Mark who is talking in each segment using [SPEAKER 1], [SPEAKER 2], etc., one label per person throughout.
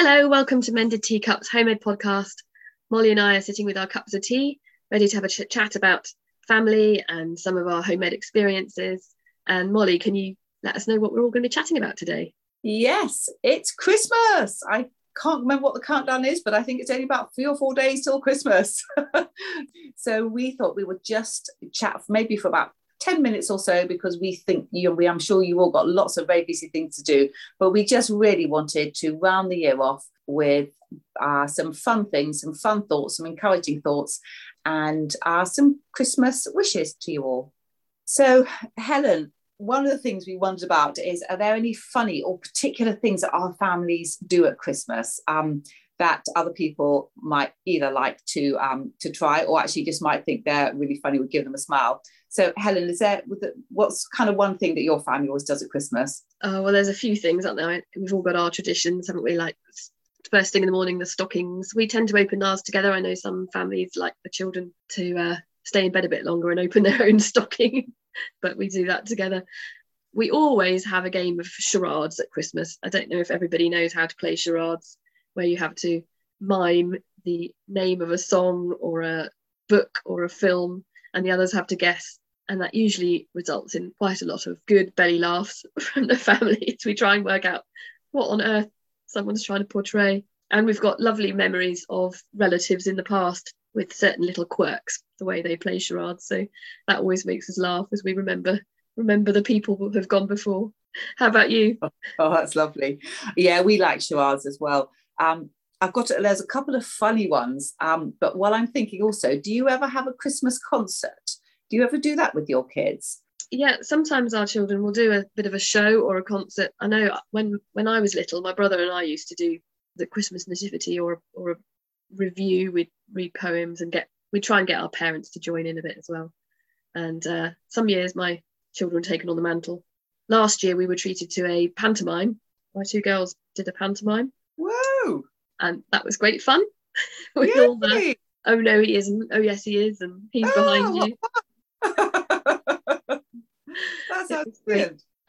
[SPEAKER 1] Hello, welcome to Mended Teacups Homemade Podcast. Molly and I are sitting with our cups of tea, ready to have a ch- chat about family and some of our homemade experiences. And Molly, can you let us know what we're all going to be chatting about today?
[SPEAKER 2] Yes, it's Christmas. I can't remember what the countdown is, but I think it's only about three or four days till Christmas. so we thought we would just chat maybe for about 10 minutes or so because we think you we I'm sure you all got lots of very busy things to do but we just really wanted to round the year off with uh, some fun things some fun thoughts some encouraging thoughts and uh, some Christmas wishes to you all. So Helen one of the things we wondered about is are there any funny or particular things that our families do at Christmas um, that other people might either like to um, to try or actually just might think they're really funny would give them a smile so, Helen, is there what's kind of one thing that your family always does at Christmas?
[SPEAKER 1] Oh well, there's a few things, aren't there? We've all got our traditions, haven't we? Like first thing in the morning, the stockings. We tend to open ours together. I know some families like the children to uh, stay in bed a bit longer and open their own stocking, but we do that together. We always have a game of charades at Christmas. I don't know if everybody knows how to play charades, where you have to mime the name of a song or a book or a film and the others have to guess. And that usually results in quite a lot of good belly laughs from the families. We try and work out what on earth someone's trying to portray. And we've got lovely memories of relatives in the past with certain little quirks, the way they play charades. So that always makes us laugh as we remember remember the people who have gone before. How about you?
[SPEAKER 2] Oh, that's lovely. Yeah, we like charades as well. Um, I've got there's a couple of funny ones. Um, but while I'm thinking also, do you ever have a Christmas concert? Do you ever do that with your kids?
[SPEAKER 1] Yeah, sometimes our children will do a bit of a show or a concert. I know when when I was little, my brother and I used to do the Christmas nativity or or a revue. We'd read poems and get we try and get our parents to join in a bit as well. And uh, some years my children taken on the mantle. Last year we were treated to a pantomime. My two girls did a pantomime.
[SPEAKER 2] Whoa!
[SPEAKER 1] and that was great fun with Yay. all the oh no he isn't oh yes he is and he's oh, behind you
[SPEAKER 2] that sounds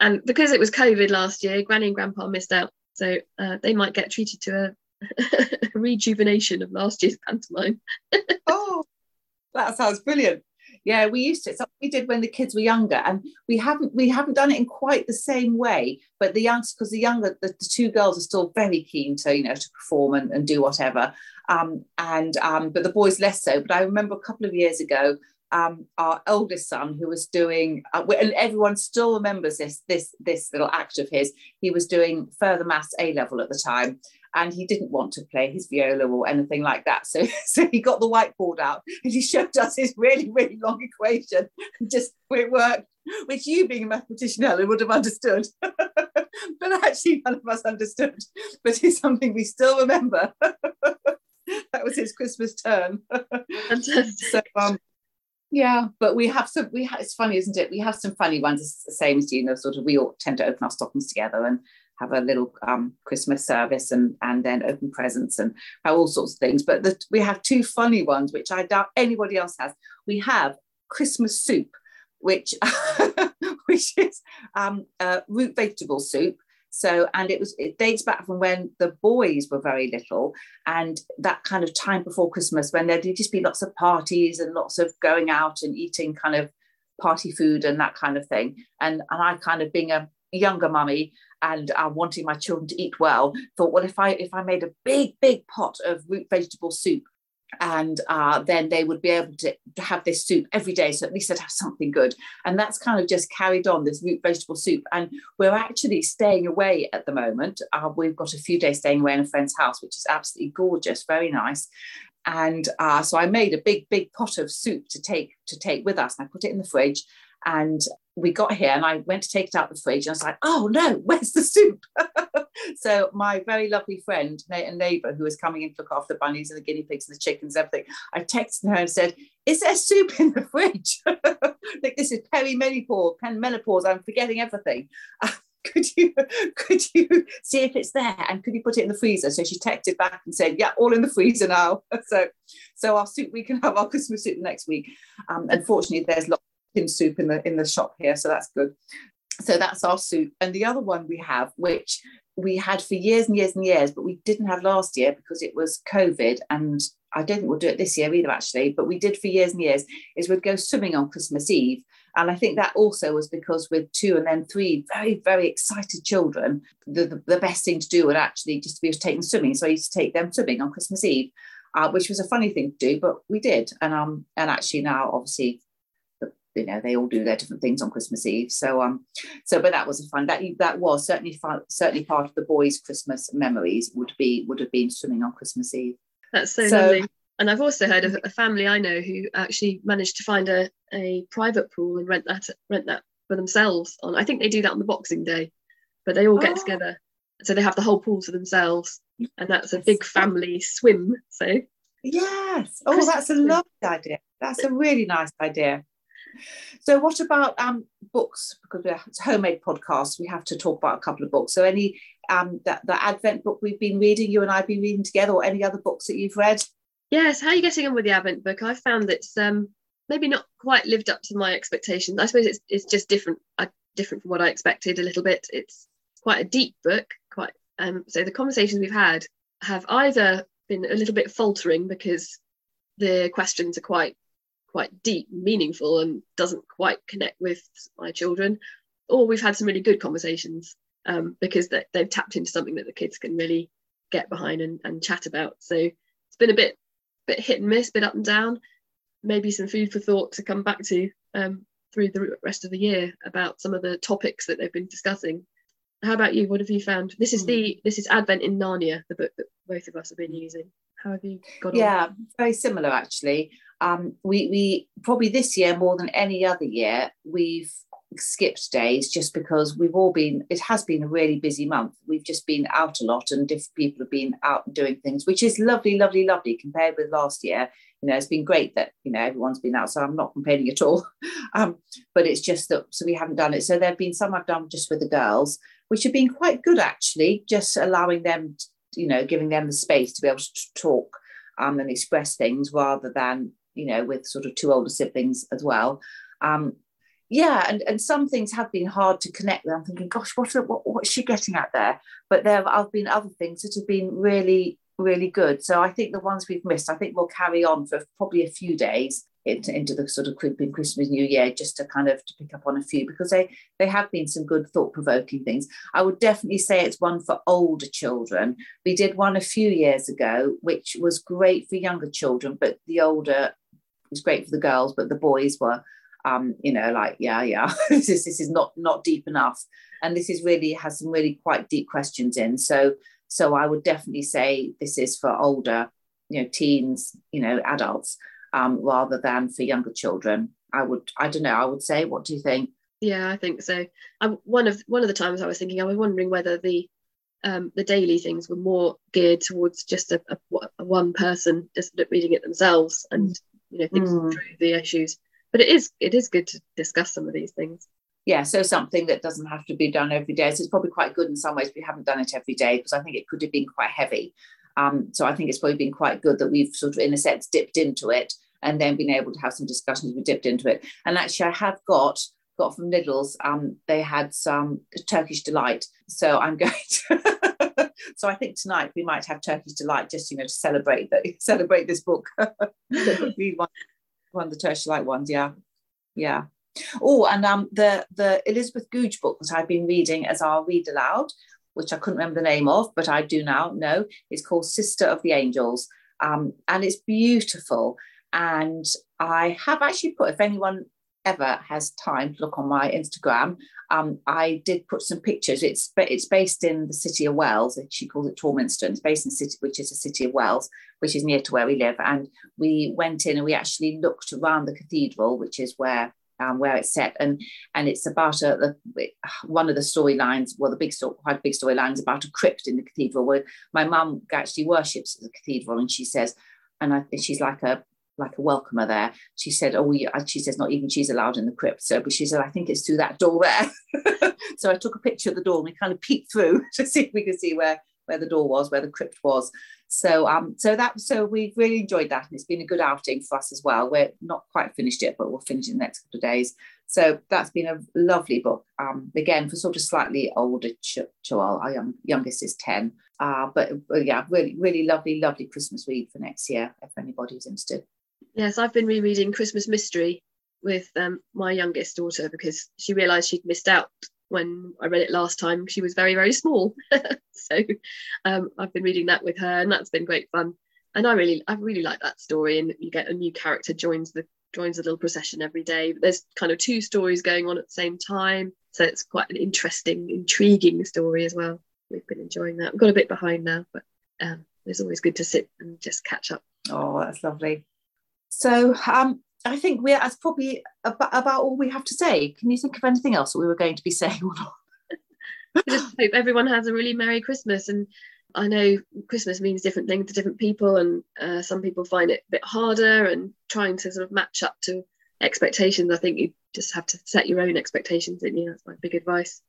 [SPEAKER 1] and because it was covid last year granny and grandpa missed out so uh, they might get treated to a, rejuvenation of last year's pantomime.
[SPEAKER 2] Oh that sounds brilliant. Yeah we used to it's we did when the kids were younger and we haven't we haven't done it in quite the same way but the youngsters because the younger the, the, two girls are still very keen to you know to perform and, and do whatever. Um, and um, but the boys less so but i remember a couple of years ago um, our eldest son who was doing uh, and everyone still remembers this this this little act of his he was doing further maths a level at the time and he didn't want to play his viola or anything like that. So, so he got the whiteboard out and he showed us his really, really long equation, just it worked, which you being a mathematician, Helen, would have understood. but actually none of us understood. But it's something we still remember. that was his Christmas term. so um, yeah, but we have some. We have, it's funny, isn't it? We have some funny ones. It's the same as you know. Sort of, we all tend to open our stockings together and have a little um, Christmas service and and then open presents and all sorts of things. But the, we have two funny ones, which I doubt anybody else has. We have Christmas soup, which which is um, uh, root vegetable soup. So, and it was it dates back from when the boys were very little, and that kind of time before Christmas when there'd just be lots of parties and lots of going out and eating kind of party food and that kind of thing. And and I kind of being a younger mummy and wanting my children to eat well, thought, well, if I if I made a big big pot of root vegetable soup, and uh, then they would be able to, to have this soup every day, so at least they'd have something good. And that's kind of just carried on this root vegetable soup. And we're actually staying away at the moment. Uh, we've got a few days staying away in a friend's house, which is absolutely gorgeous, very nice and uh, so I made a big, big pot of soup to take to take with us, and I put it in the fridge. And we got here and I went to take it out the fridge and I was like, oh no, where's the soup? so my very lovely friend and neighbour who was coming in to look after the bunnies and the guinea pigs and the chickens and everything, I texted her and said, is there soup in the fridge? like this is perimenopause, menopause, I'm forgetting everything. could you could you see if it's there and could you put it in the freezer so she texted back and said yeah all in the freezer now so so our soup we can have our christmas soup next week um, unfortunately there's lots soup in the in the shop here, so that's good. So that's our soup. And the other one we have, which we had for years and years and years, but we didn't have last year because it was COVID. And I don't think we'll do it this year either, actually, but we did for years and years, is we'd go swimming on Christmas Eve. And I think that also was because with two and then three very, very excited children, the, the, the best thing to do would actually just be to take them swimming. So I used to take them swimming on Christmas Eve, uh, which was a funny thing to do, but we did. And um, and actually now, obviously, you know they all do their different things on Christmas Eve. So um, so but that was a fun. That that was certainly fun, certainly part of the boys' Christmas memories would be would have been swimming on Christmas Eve.
[SPEAKER 1] That's so, so lovely. And I've also heard of a family I know who actually managed to find a, a private pool and rent that rent that for themselves on. I think they do that on the Boxing Day, but they all get oh. together, so they have the whole pool to themselves, and that's a big family swim. So
[SPEAKER 2] yes, oh, that's a lovely idea. That's a really nice idea. So, what about um, books? Because we're, it's homemade podcast, we have to talk about a couple of books. So, any um, that the Advent book we've been reading, you and I've been reading together, or any other books that you've read?
[SPEAKER 1] Yes. How are you getting on with the Advent book? I found it's um, maybe not quite lived up to my expectations. I suppose it's it's just different, uh, different from what I expected a little bit. It's quite a deep book. Quite um, so the conversations we've had have either been a little bit faltering because the questions are quite quite deep, meaningful, and doesn't quite connect with my children. Or we've had some really good conversations um, because they, they've tapped into something that the kids can really get behind and, and chat about. So it's been a bit bit hit and miss, bit up and down. Maybe some food for thought to come back to um, through the rest of the year about some of the topics that they've been discussing. How about you? What have you found? This is the hmm. this is Advent in Narnia, the book that both of us have been using. How have you got
[SPEAKER 2] yeah, on? very similar actually um, we, we probably this year more than any other year we've skipped days just because we've all been it has been a really busy month. We've just been out a lot and different people have been out doing things which is lovely lovely lovely compared with last year. You know it's been great that you know everyone's been out so i'm not complaining at all. Um, but it's just that so we haven't done it. So there have been some i've done just with the girls which have been quite good actually just allowing them you know giving them the space to be able to talk um, and express things rather than you know, with sort of two older siblings as well. Um, yeah, and, and some things have been hard to connect with. I'm thinking, gosh, what, what what's she getting at there? But there have been other things that have been really, really good. So I think the ones we've missed, I think we'll carry on for probably a few days into, into the sort of Christmas New Year, just to kind of to pick up on a few because they they have been some good thought provoking things. I would definitely say it's one for older children. We did one a few years ago, which was great for younger children, but the older was great for the girls, but the boys were, um, you know, like, yeah, yeah, this is this is not not deep enough, and this is really has some really quite deep questions in. So, so I would definitely say this is for older, you know, teens, you know, adults, um, rather than for younger children. I would, I don't know, I would say. What do you think?
[SPEAKER 1] Yeah, I think so. I, one of one of the times I was thinking, I was wondering whether the um, the daily things were more geared towards just a, a, a one person just reading it themselves and you know mm. through the issues. But it is it is good to discuss some of these things.
[SPEAKER 2] Yeah so something that doesn't have to be done every day. So it's probably quite good in some ways we haven't done it every day because i think it could have been quite heavy. Um, so i think it's probably been quite good that we've sort of in a sense dipped into it and then been able to have some discussions we dipped into it. And actually i have got got from Lidl's um, they had some turkish delight. So i'm going to so I think tonight we might have Turkish delight just you know to celebrate that celebrate this book. we won, won the Turkish delight ones, yeah, yeah. Oh, and um, the the Elizabeth Goudge book that I've been reading as our read aloud, which I couldn't remember the name of, but I do now know. It's called Sister of the Angels, um, and it's beautiful. And I have actually put, if anyone ever has time to look on my Instagram, um, I did put some pictures. It's it's based in the city of Wells. She calls it Torminster. It's based in city, which is a city of Wells, which is near to where we live. And we went in and we actually looked around the cathedral, which is where um, where it's set, and and it's about a, the, one of the storylines. Well, the big story, quite big storyline is about a crypt in the cathedral where my mum actually worships the cathedral, and she says, and I, she's like a like a welcomer there. She said, "Oh, we, she says not even she's allowed in the crypt." So, but she said, "I think it's through that door there." so I took a picture of the door and we kind of peeked through to see if we could see where where the door was, where the crypt was. So, um, so that so we've really enjoyed that, and it's been a good outing for us as well. We're not quite finished it, but we'll finish in the next couple of days. So that's been a lovely book. Um, again, for sort of slightly older ch- child, our young, youngest is 10. Uh, but, but yeah, really, really lovely, lovely Christmas read for next year, if anybody's interested.
[SPEAKER 1] Yes, I've been rereading Christmas Mystery with um, my youngest daughter because she realised she'd missed out when I read it last time. She was very, very small. so um, I've been reading that with her and that's been great fun. And I really, I really like that story. And you get a new character joins the joins the little procession every day. There's kind of two stories going on at the same time. So it's quite an interesting, intriguing story as well. We've been enjoying that. We've got a bit behind now, but um, it's always good to sit and just catch up.
[SPEAKER 2] Oh, that's lovely. So um, I think we're that's probably about, about all we have to say. Can you think of anything else that we were going to be saying or not?
[SPEAKER 1] I just hope everyone has a really merry Christmas. And I know Christmas means different things to different people, and uh, some people find it a bit harder. And trying to sort of match up to expectations, I think you just have to set your own expectations. And you that's my big advice.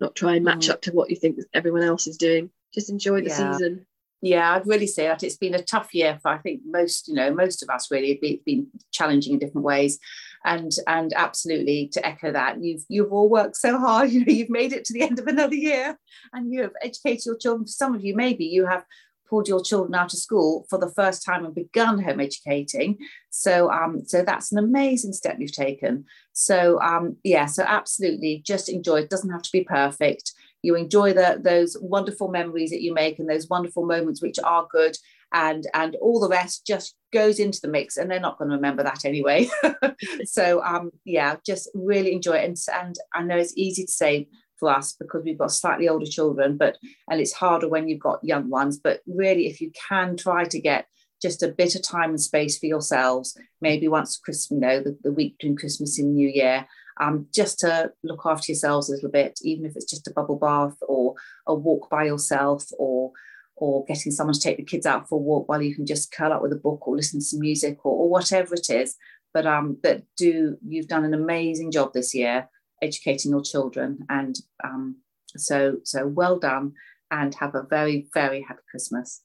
[SPEAKER 1] Not try and match mm. up to what you think everyone else is doing. Just enjoy the yeah. season
[SPEAKER 2] yeah, I'd really say that it's been a tough year for I think most, you know, most of us really. It's been challenging in different ways, and and absolutely to echo that, you've you've all worked so hard. You know, you've made it to the end of another year, and you have educated your children. For some of you, maybe you have pulled your children out of school for the first time and begun home educating. So um, so that's an amazing step you've taken. So um, yeah, so absolutely, just enjoy. It doesn't have to be perfect you enjoy the, those wonderful memories that you make and those wonderful moments which are good and and all the rest just goes into the mix and they're not going to remember that anyway. So um yeah just really enjoy it. And, and i know it's easy to say for us because we've got slightly older children but and it's harder when you've got young ones but really if you can try to get just a bit of time and space for yourselves maybe once christmas you know the, the week between christmas and new year um, just to look after yourselves a little bit, even if it's just a bubble bath or a walk by yourself or or getting someone to take the kids out for a walk while you can just curl up with a book or listen to some music or, or whatever it is. But um, but do you've done an amazing job this year educating your children, and um, so so well done, and have a very very happy Christmas.